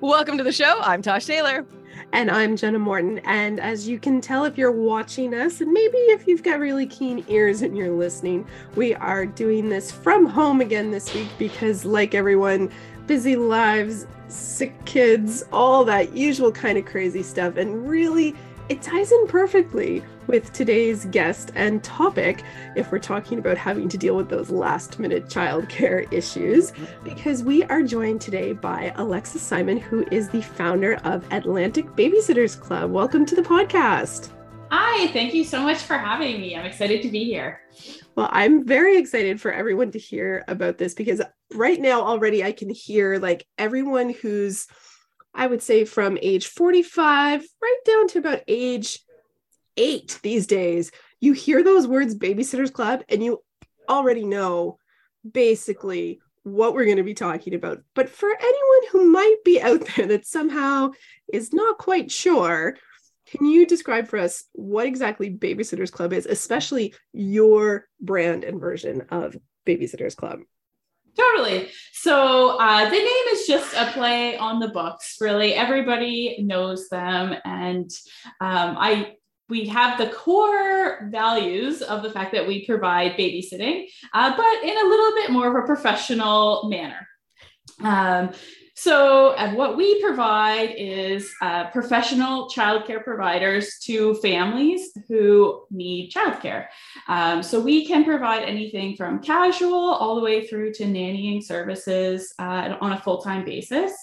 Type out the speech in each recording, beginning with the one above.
Welcome to the show. I'm Tosh Taylor. And I'm Jenna Morton. And as you can tell if you're watching us, and maybe if you've got really keen ears and you're listening, we are doing this from home again this week because, like everyone, busy lives, sick kids, all that usual kind of crazy stuff. And really, it ties in perfectly with today's guest and topic if we're talking about having to deal with those last minute childcare issues, because we are joined today by Alexis Simon, who is the founder of Atlantic Babysitters Club. Welcome to the podcast. Hi, thank you so much for having me. I'm excited to be here. Well, I'm very excited for everyone to hear about this because right now already I can hear like everyone who's I would say from age 45 right down to about age eight these days, you hear those words babysitters club and you already know basically what we're going to be talking about. But for anyone who might be out there that somehow is not quite sure, can you describe for us what exactly Babysitters Club is, especially your brand and version of Babysitters Club? Totally. So uh, the name is just a play on the books. Really, everybody knows them, and um, I we have the core values of the fact that we provide babysitting, uh, but in a little bit more of a professional manner. Um, so, uh, what we provide is uh, professional childcare providers to families who need childcare. Um, so, we can provide anything from casual all the way through to nannying services uh, on a full time basis.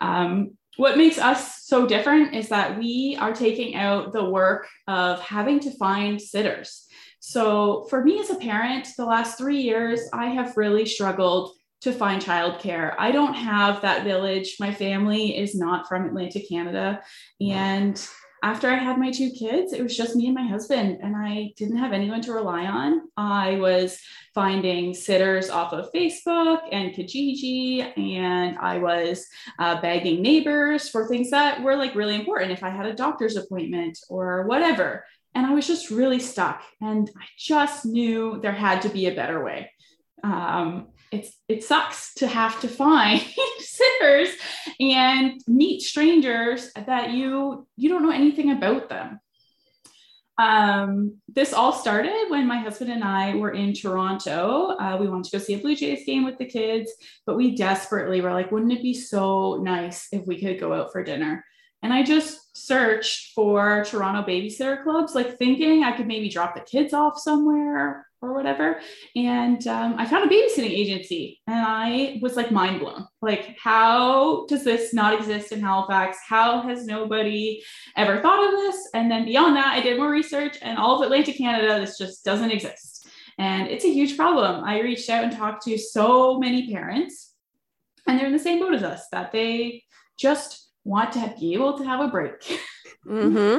Um, what makes us so different is that we are taking out the work of having to find sitters. So, for me as a parent, the last three years, I have really struggled to find childcare. I don't have that village. My family is not from Atlantic Canada. And after I had my two kids, it was just me and my husband, and I didn't have anyone to rely on. I was finding sitters off of Facebook and Kijiji, and I was uh, begging neighbors for things that were like really important if I had a doctor's appointment or whatever. And I was just really stuck, and I just knew there had to be a better way. Um, it's it sucks to have to find sitters and meet strangers that you you don't know anything about them um, this all started when my husband and I were in Toronto. Uh, we wanted to go see a Blue Jays game with the kids, but we desperately were like, wouldn't it be so nice if we could go out for dinner? And I just searched for Toronto babysitter clubs, like thinking I could maybe drop the kids off somewhere or whatever. And um, I found a babysitting agency and I was like mind blown. Like, how does this not exist in Halifax? How has nobody ever thought of this? And then beyond that, I did more research and all of Atlantic Canada, this just doesn't exist. And it's a huge problem. I reached out and talked to so many parents, and they're in the same boat as us that they just want to be able to have a break. mm-hmm.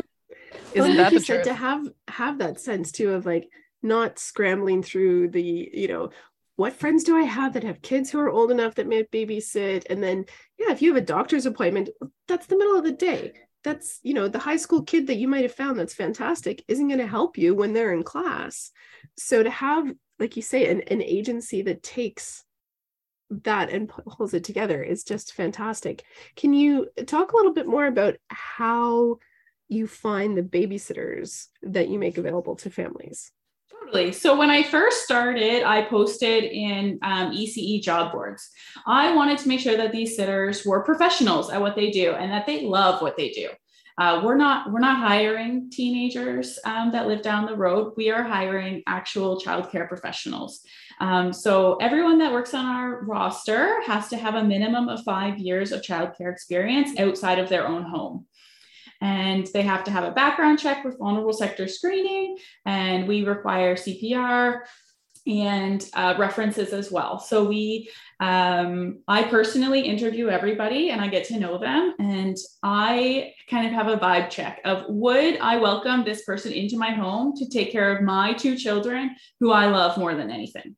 Isn't that the truth? To have have that sense too of like, not scrambling through the, you know, what friends do I have that have kids who are old enough that may babysit? And then, yeah, if you have a doctor's appointment, that's the middle of the day. That's, you know, the high school kid that you might have found that's fantastic isn't going to help you when they're in class. So to have, like you say, an, an agency that takes that and pulls it together is just fantastic. Can you talk a little bit more about how you find the babysitters that you make available to families? Totally. So when I first started, I posted in um, ECE job boards. I wanted to make sure that these sitters were professionals at what they do and that they love what they do. Uh, we're not we're not hiring teenagers um, that live down the road. We are hiring actual childcare professionals. Um, so everyone that works on our roster has to have a minimum of five years of childcare experience outside of their own home and they have to have a background check with vulnerable sector screening, and we require CPR and uh, references as well. So we, um, I personally interview everybody and I get to know them, and I kind of have a vibe check of would I welcome this person into my home to take care of my two children who I love more than anything.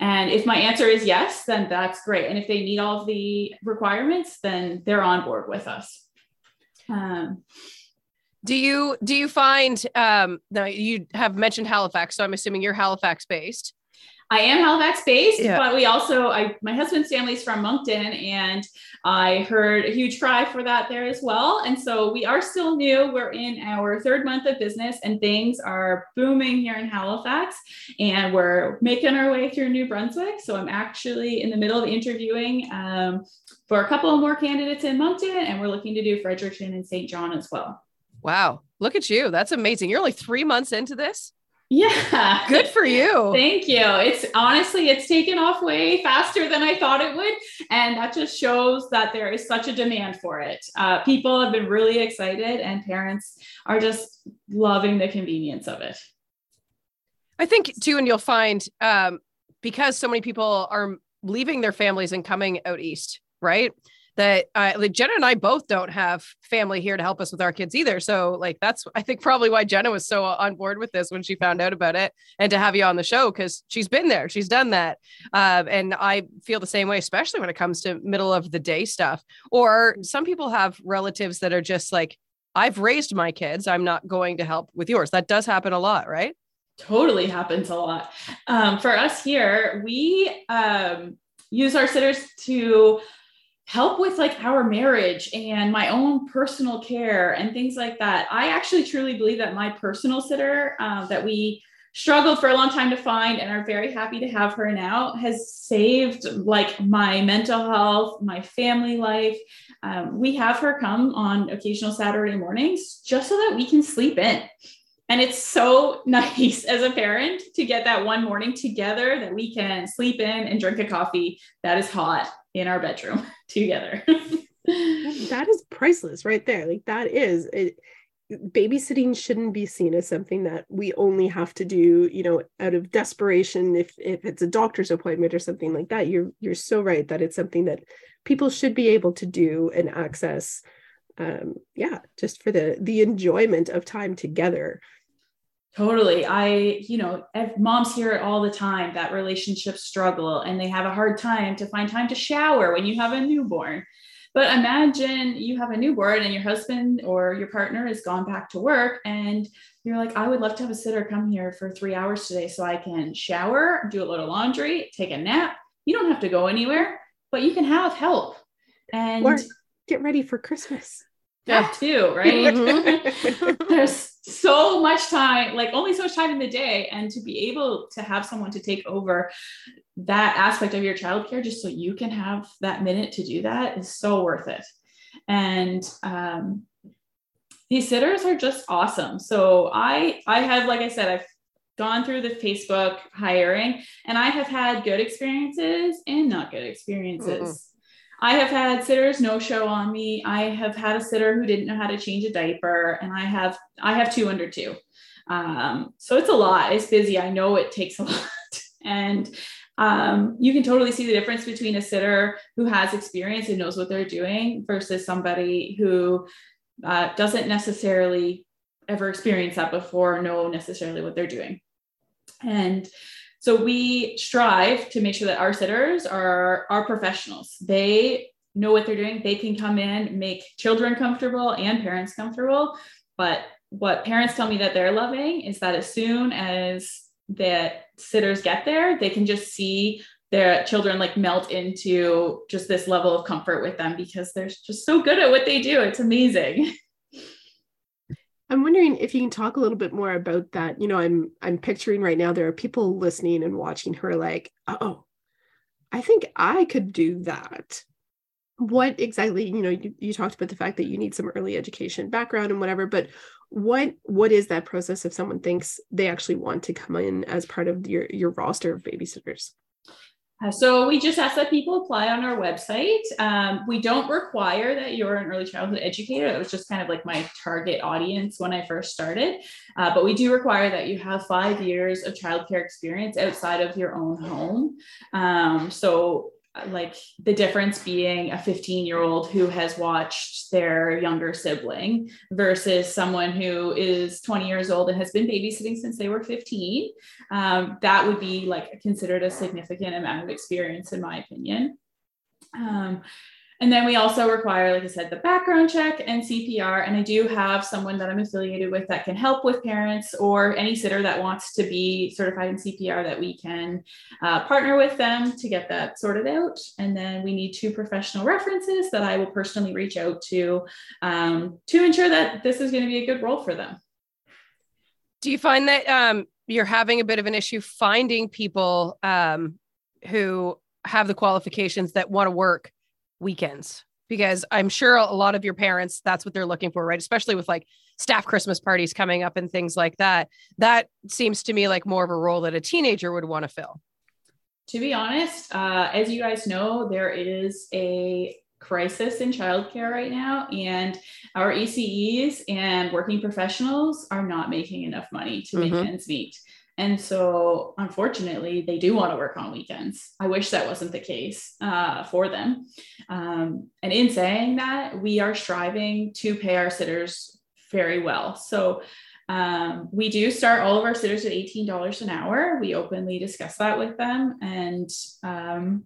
And if my answer is yes, then that's great. And if they meet all of the requirements, then they're on board with us. Um, do you do you find um now you have mentioned Halifax, so I'm assuming you're Halifax based. I am Halifax based, yeah. but we also, I my husband's family's from Moncton, and I heard a huge cry for that there as well. And so we are still new. We're in our third month of business, and things are booming here in Halifax, and we're making our way through New Brunswick. So I'm actually in the middle of interviewing um, for a couple more candidates in Moncton, and we're looking to do Fredericton and Saint John as well. Wow, look at you! That's amazing. You're only three months into this. Yeah. Good for you. Thank you. It's honestly, it's taken off way faster than I thought it would. And that just shows that there is such a demand for it. Uh, people have been really excited, and parents are just loving the convenience of it. I think, too, and you'll find um, because so many people are leaving their families and coming out east, right? That uh, like Jenna and I both don't have family here to help us with our kids either. So like that's I think probably why Jenna was so on board with this when she found out about it, and to have you on the show because she's been there, she's done that, uh, and I feel the same way, especially when it comes to middle of the day stuff. Or some people have relatives that are just like, I've raised my kids, I'm not going to help with yours. That does happen a lot, right? Totally happens a lot. Um, for us here, we um, use our sitters to help with like our marriage and my own personal care and things like that. I actually truly believe that my personal sitter uh, that we struggled for a long time to find and are very happy to have her now has saved like my mental health, my family life. Um, we have her come on occasional Saturday mornings just so that we can sleep in. And it's so nice as a parent to get that one morning together that we can sleep in and drink a coffee that is hot in our bedroom together. that is priceless right there. Like that is it babysitting shouldn't be seen as something that we only have to do, you know, out of desperation if if it's a doctor's appointment or something like that. You're you're so right that it's something that people should be able to do and access um yeah, just for the the enjoyment of time together Totally. I, you know, moms hear it all the time that relationships struggle and they have a hard time to find time to shower when you have a newborn. But imagine you have a newborn and your husband or your partner has gone back to work and you're like, I would love to have a sitter come here for three hours today so I can shower, do a little laundry, take a nap. You don't have to go anywhere, but you can have help. And or get ready for Christmas that too, right? Mm-hmm. There's so much time, like only so much time in the day. And to be able to have someone to take over that aspect of your childcare just so you can have that minute to do that is so worth it. And um, these sitters are just awesome. So I I have, like I said, I've gone through the Facebook hiring and I have had good experiences and not good experiences. Mm-hmm. I have had sitters no show on me. I have had a sitter who didn't know how to change a diaper, and I have I have two under two. Um, so it's a lot. It's busy. I know it takes a lot, and um, you can totally see the difference between a sitter who has experience and knows what they're doing versus somebody who uh, doesn't necessarily ever experience that before, know necessarily what they're doing. And so we strive to make sure that our sitters are are professionals. They know what they're doing. They can come in, make children comfortable and parents comfortable. But what parents tell me that they're loving is that as soon as the sitters get there, they can just see their children like melt into just this level of comfort with them because they're just so good at what they do. It's amazing. I'm wondering if you can talk a little bit more about that. You know, I'm I'm picturing right now there are people listening and watching her like, oh, I think I could do that. What exactly, you know, you, you talked about the fact that you need some early education background and whatever, but what what is that process if someone thinks they actually want to come in as part of your your roster of babysitters? Uh, so we just ask that people apply on our website. Um, we don't require that you're an early childhood educator. That was just kind of like my target audience when I first started. Uh, but we do require that you have five years of childcare experience outside of your own home. Um, so like the difference being a 15 year old who has watched their younger sibling versus someone who is 20 years old and has been babysitting since they were 15 um, that would be like considered a significant amount of experience in my opinion. Um, And then we also require, like I said, the background check and CPR. And I do have someone that I'm affiliated with that can help with parents or any sitter that wants to be certified in CPR that we can uh, partner with them to get that sorted out. And then we need two professional references that I will personally reach out to um, to ensure that this is going to be a good role for them. Do you find that um, you're having a bit of an issue finding people um, who have the qualifications that want to work? Weekends because I'm sure a lot of your parents, that's what they're looking for, right? Especially with like staff Christmas parties coming up and things like that. That seems to me like more of a role that a teenager would want to fill. To be honest, uh, as you guys know, there is a crisis in childcare right now, and our ECEs and working professionals are not making enough money to make mm-hmm. ends meet. And so, unfortunately, they do want to work on weekends. I wish that wasn't the case uh, for them. Um, and in saying that, we are striving to pay our sitters very well. So, um, we do start all of our sitters at $18 an hour. We openly discuss that with them. And um,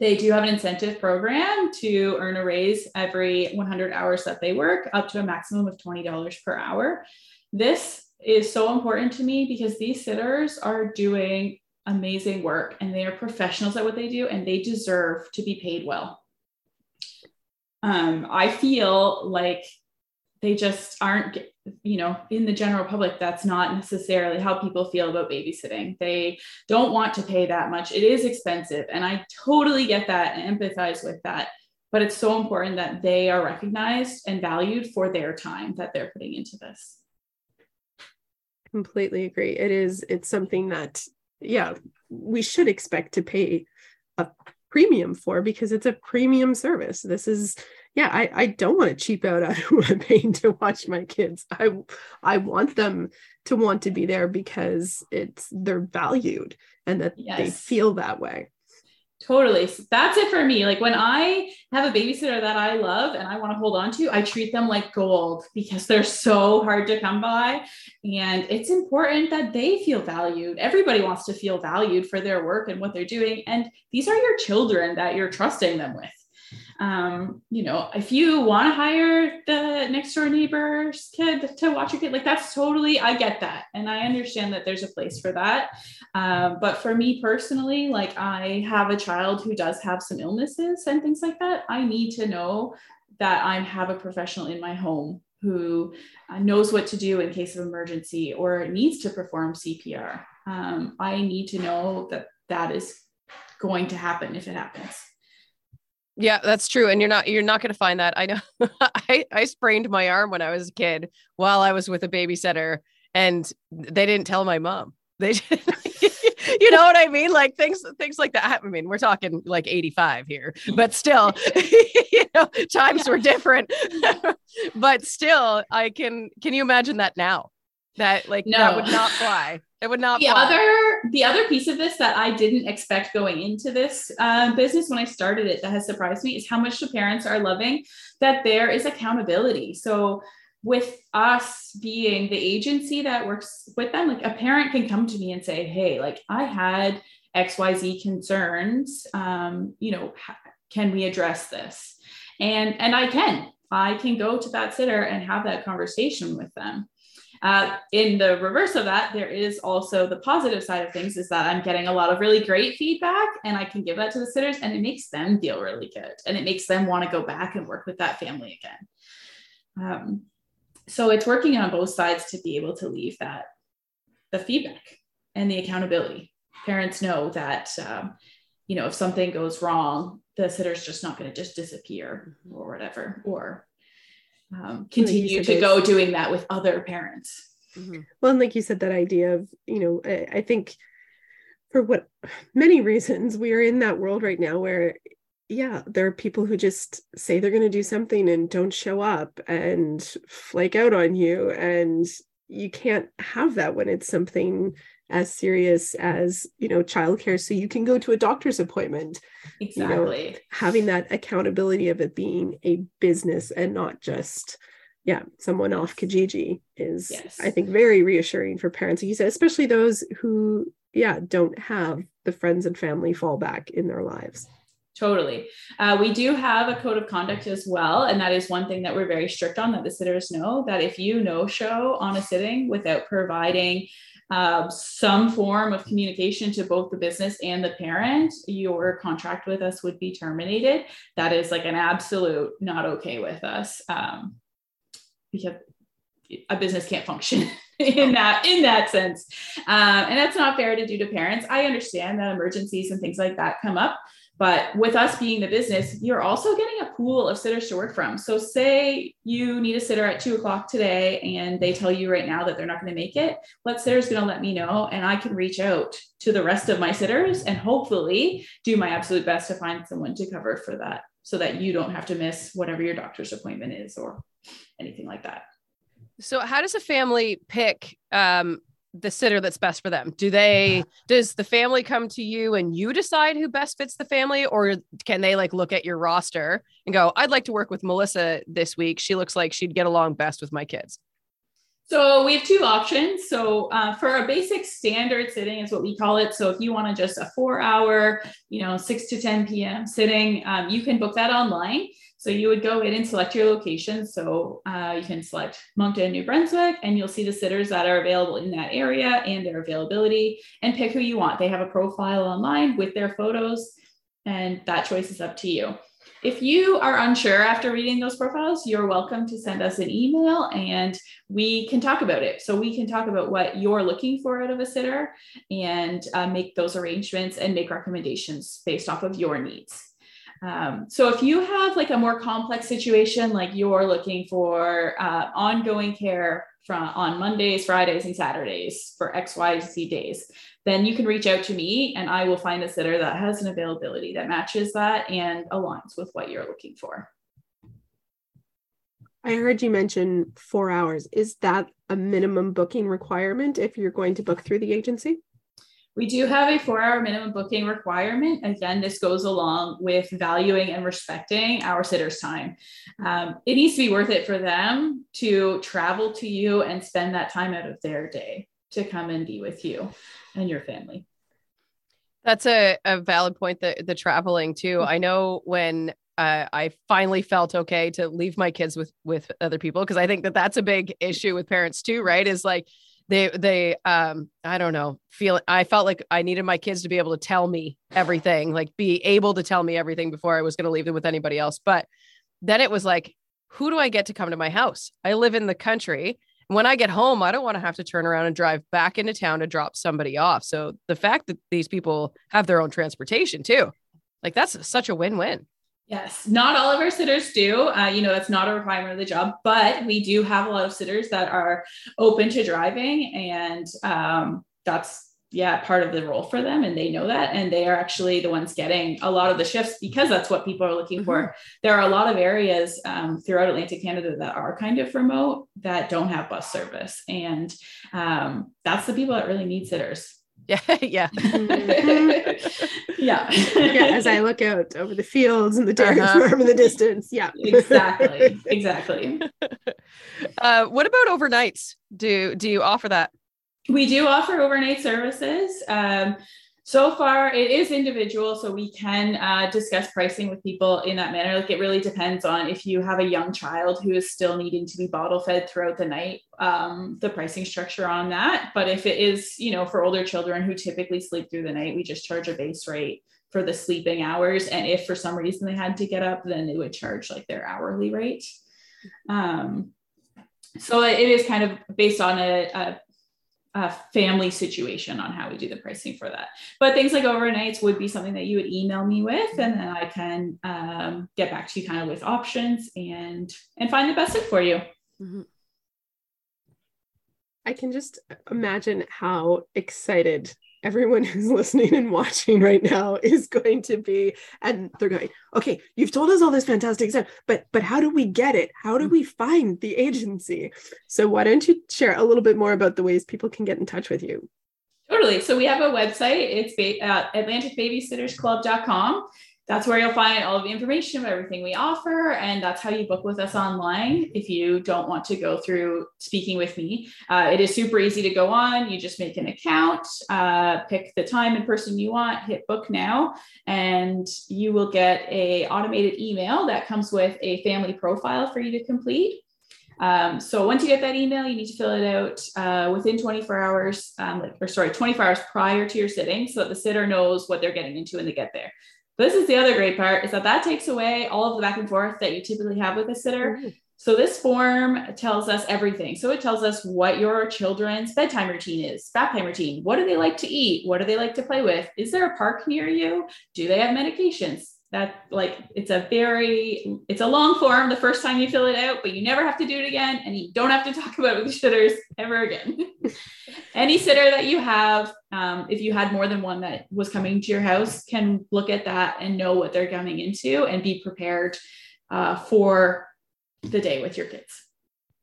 they do have an incentive program to earn a raise every 100 hours that they work, up to a maximum of $20 per hour. This is so important to me because these sitters are doing amazing work and they are professionals at what they do and they deserve to be paid well. Um, I feel like they just aren't, you know, in the general public, that's not necessarily how people feel about babysitting. They don't want to pay that much. It is expensive. And I totally get that and empathize with that. But it's so important that they are recognized and valued for their time that they're putting into this completely agree. It is it's something that yeah we should expect to pay a premium for because it's a premium service. This is yeah i i don't want to cheap out on paying to watch my kids. I i want them to want to be there because it's they're valued and that yes. they feel that way Totally. So that's it for me. Like when I have a babysitter that I love and I want to hold on to, I treat them like gold because they're so hard to come by. And it's important that they feel valued. Everybody wants to feel valued for their work and what they're doing. And these are your children that you're trusting them with um, you know, if you want to hire the next door neighbor's kid to watch your kid, like that's totally, I get that. And I understand that there's a place for that. Um, but for me personally, like I have a child who does have some illnesses and things like that. I need to know that I have a professional in my home who uh, knows what to do in case of emergency or needs to perform CPR. Um, I need to know that that is going to happen if it happens. Yeah, that's true. And you're not you're not going to find that. I know I I sprained my arm when I was a kid while I was with a babysitter and they didn't tell my mom. They you know what I mean? Like things things like that. I mean, we're talking like 85 here, but still, you know, times yeah. were different. but still, I can can you imagine that now? That like no. that would not fly. It would not. The fly. other, the other piece of this that I didn't expect going into this uh, business when I started it that has surprised me is how much the parents are loving that there is accountability. So with us being the agency that works with them, like a parent can come to me and say, "Hey, like I had X Y Z concerns. Um, you know, can we address this?" And and I can. I can go to that sitter and have that conversation with them. Uh, in the reverse of that, there is also the positive side of things is that I'm getting a lot of really great feedback and I can give that to the sitters and it makes them feel really good and it makes them want to go back and work with that family again. Um, so it's working on both sides to be able to leave that the feedback and the accountability. Parents know that um, you know if something goes wrong, the sitter's just not going to just disappear or whatever, or um, continue to go doing that with other parents. Mm-hmm. Well, and like you said, that idea of, you know, I, I think for what many reasons we are in that world right now where yeah, there are people who just say they're going to do something and don't show up and flake out on you. And you can't have that when it's something as serious as you know childcare. So you can go to a doctor's appointment exactly you know, having that accountability of it being a business and not just yeah someone off kijiji is yes. i think very reassuring for parents like you said especially those who yeah don't have the friends and family fallback in their lives totally. Uh, we do have a code of conduct as well. And that is one thing that we're very strict on that the sitters know that if you no show on a sitting without providing uh, some form of communication to both the business and the parent, your contract with us would be terminated. That is like an absolute not okay with us. Um, because a business can't function in that in that sense um, and that's not fair to do to parents i understand that emergencies and things like that come up but with us being the business, you're also getting a pool of sitters to work from. So, say you need a sitter at two o'clock today and they tell you right now that they're not going to make it, what sitter's going to let me know? And I can reach out to the rest of my sitters and hopefully do my absolute best to find someone to cover for that so that you don't have to miss whatever your doctor's appointment is or anything like that. So, how does a family pick um, the sitter that's best for them? Do they does the family come to you and you decide who best fits the family or can they like look at your roster and go, "I'd like to work with Melissa this week. She looks like she'd get along best with my kids." So we have two options. So uh, for a basic standard sitting is what we call it. So if you want to just a four hour, you know, six to 10 p.m. sitting, um, you can book that online. So you would go in and select your location. So uh, you can select Moncton, New Brunswick, and you'll see the sitters that are available in that area and their availability and pick who you want. They have a profile online with their photos, and that choice is up to you. If you are unsure after reading those profiles, you're welcome to send us an email and we can talk about it. So we can talk about what you're looking for out of a sitter and uh, make those arrangements and make recommendations based off of your needs. Um, so if you have like a more complex situation, like you're looking for uh, ongoing care from on Mondays, Fridays, and Saturdays for X, Y, Z days, then you can reach out to me and I will find a sitter that has an availability that matches that and aligns with what you're looking for. I heard you mention four hours. Is that a minimum booking requirement if you're going to book through the agency? We do have a four hour minimum booking requirement. Again, this goes along with valuing and respecting our sitters' time. Um, it needs to be worth it for them to travel to you and spend that time out of their day to come and be with you and your family. That's a, a valid point, the, the traveling too. I know when uh, I finally felt okay to leave my kids with with other people because I think that that's a big issue with parents too, right? Is like they they um i don't know feel i felt like i needed my kids to be able to tell me everything like be able to tell me everything before i was going to leave them with anybody else. But then it was like who do i get to come to my house? I live in the country. When i get home i don't want to have to turn around and drive back into town to drop somebody off. So the fact that these people have their own transportation too like that's such a win-win Yes, not all of our sitters do. Uh, you know, that's not a requirement of the job, but we do have a lot of sitters that are open to driving, and um, that's yeah part of the role for them, and they know that, and they are actually the ones getting a lot of the shifts because that's what people are looking mm-hmm. for. There are a lot of areas um, throughout Atlantic Canada that are kind of remote that don't have bus service, and um, that's the people that really need sitters. Yeah, yeah. yeah. yeah. As I look out over the fields and the dairy uh-huh. farm in the distance. Yeah. exactly. Exactly. Uh, what about overnights? Do do you offer that? We do offer overnight services. Um, so far it is individual so we can uh, discuss pricing with people in that manner. Like it really depends on if you have a young child who is still needing to be bottle fed throughout the night um, the pricing structure on that. But if it is you know for older children who typically sleep through the night we just charge a base rate for the sleeping hours. And if for some reason they had to get up then they would charge like their hourly rate. Um, so it is kind of based on a, a uh, family situation on how we do the pricing for that. But things like overnights would be something that you would email me with, and then I can um, get back to you kind of with options and and find the best fit for you. Mm-hmm. I can just imagine how excited everyone who's listening and watching right now is going to be and they're going okay you've told us all this fantastic stuff but but how do we get it? How do we find the agency? So why don't you share a little bit more about the ways people can get in touch with you? Totally. So we have a website. It's ba- uh, atlanticbabysittersclub.com that's where you'll find all of the information about everything we offer. And that's how you book with us online if you don't want to go through speaking with me. Uh, it is super easy to go on. You just make an account, uh, pick the time and person you want, hit book now, and you will get a automated email that comes with a family profile for you to complete. Um, so once you get that email, you need to fill it out uh, within 24 hours, um, or sorry, 24 hours prior to your sitting so that the sitter knows what they're getting into when they get there. This is the other great part is that that takes away all of the back and forth that you typically have with a sitter. Mm-hmm. So this form tells us everything. So it tells us what your children's bedtime routine is, bath time routine. What do they like to eat? What do they like to play with? Is there a park near you? Do they have medications? That like it's a very it's a long form the first time you fill it out but you never have to do it again and you don't have to talk about it with sitters ever again any sitter that you have um, if you had more than one that was coming to your house can look at that and know what they're coming into and be prepared uh, for the day with your kids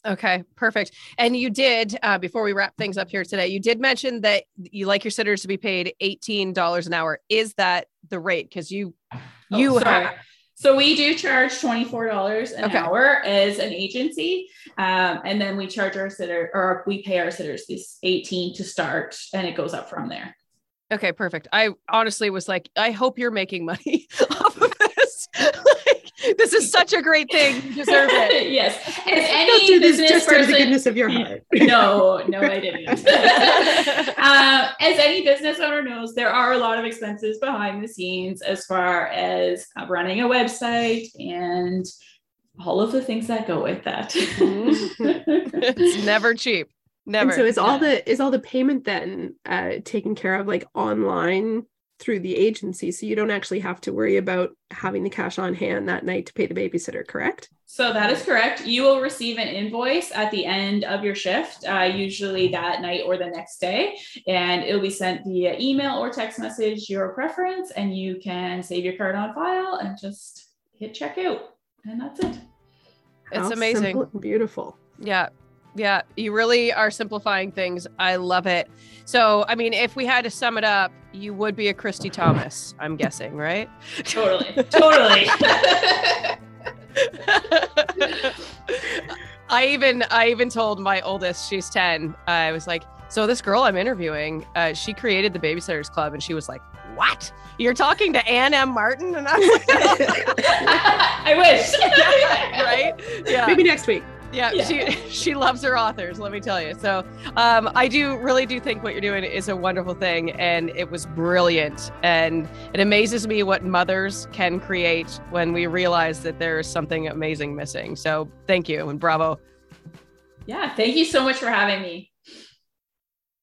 Okay, perfect. And you did, uh, before we wrap things up here today, you did mention that you like your sitters to be paid $18 an hour. Is that the rate? Because you Oh, you have. So we do charge $24 an okay. hour as an agency. Um, and then we charge our sitter or we pay our sitters this 18 to start and it goes up from there. Okay, perfect. I honestly was like, I hope you're making money off of this is such a great thing. You deserve it. yes. As any Don't do just person, out of the goodness of your heart. no, no, I didn't. uh, as any business owner knows, there are a lot of expenses behind the scenes as far as uh, running a website and all of the things that go with that. it's never cheap. Never. And so is all the is all the payment then uh, taken care of like online through the agency so you don't actually have to worry about having the cash on hand that night to pay the babysitter correct? So that is correct. You will receive an invoice at the end of your shift uh, usually that night or the next day and it'll be sent via email or text message your preference and you can save your card on file and just hit checkout and that's it. It's How amazing beautiful. Yeah yeah you really are simplifying things. I love it. So i mean if we had to sum it up you would be a Kristy Thomas i'm guessing right? Totally. Totally. I even i even told my oldest she's 10 i was like so this girl i'm interviewing uh, she created the babysitters club and she was like what? You're talking to Ann M. Martin? And i was like i wish. Right? Yeah. Maybe next week yeah, yeah, she she loves her authors let me tell you. So um, i do really do think what you're doing is a wonderful thing and it was brilliant. And it amazes me what mothers can create when we realize that there's something amazing missing. So thank you and bravo. Yeah thank you so much for having me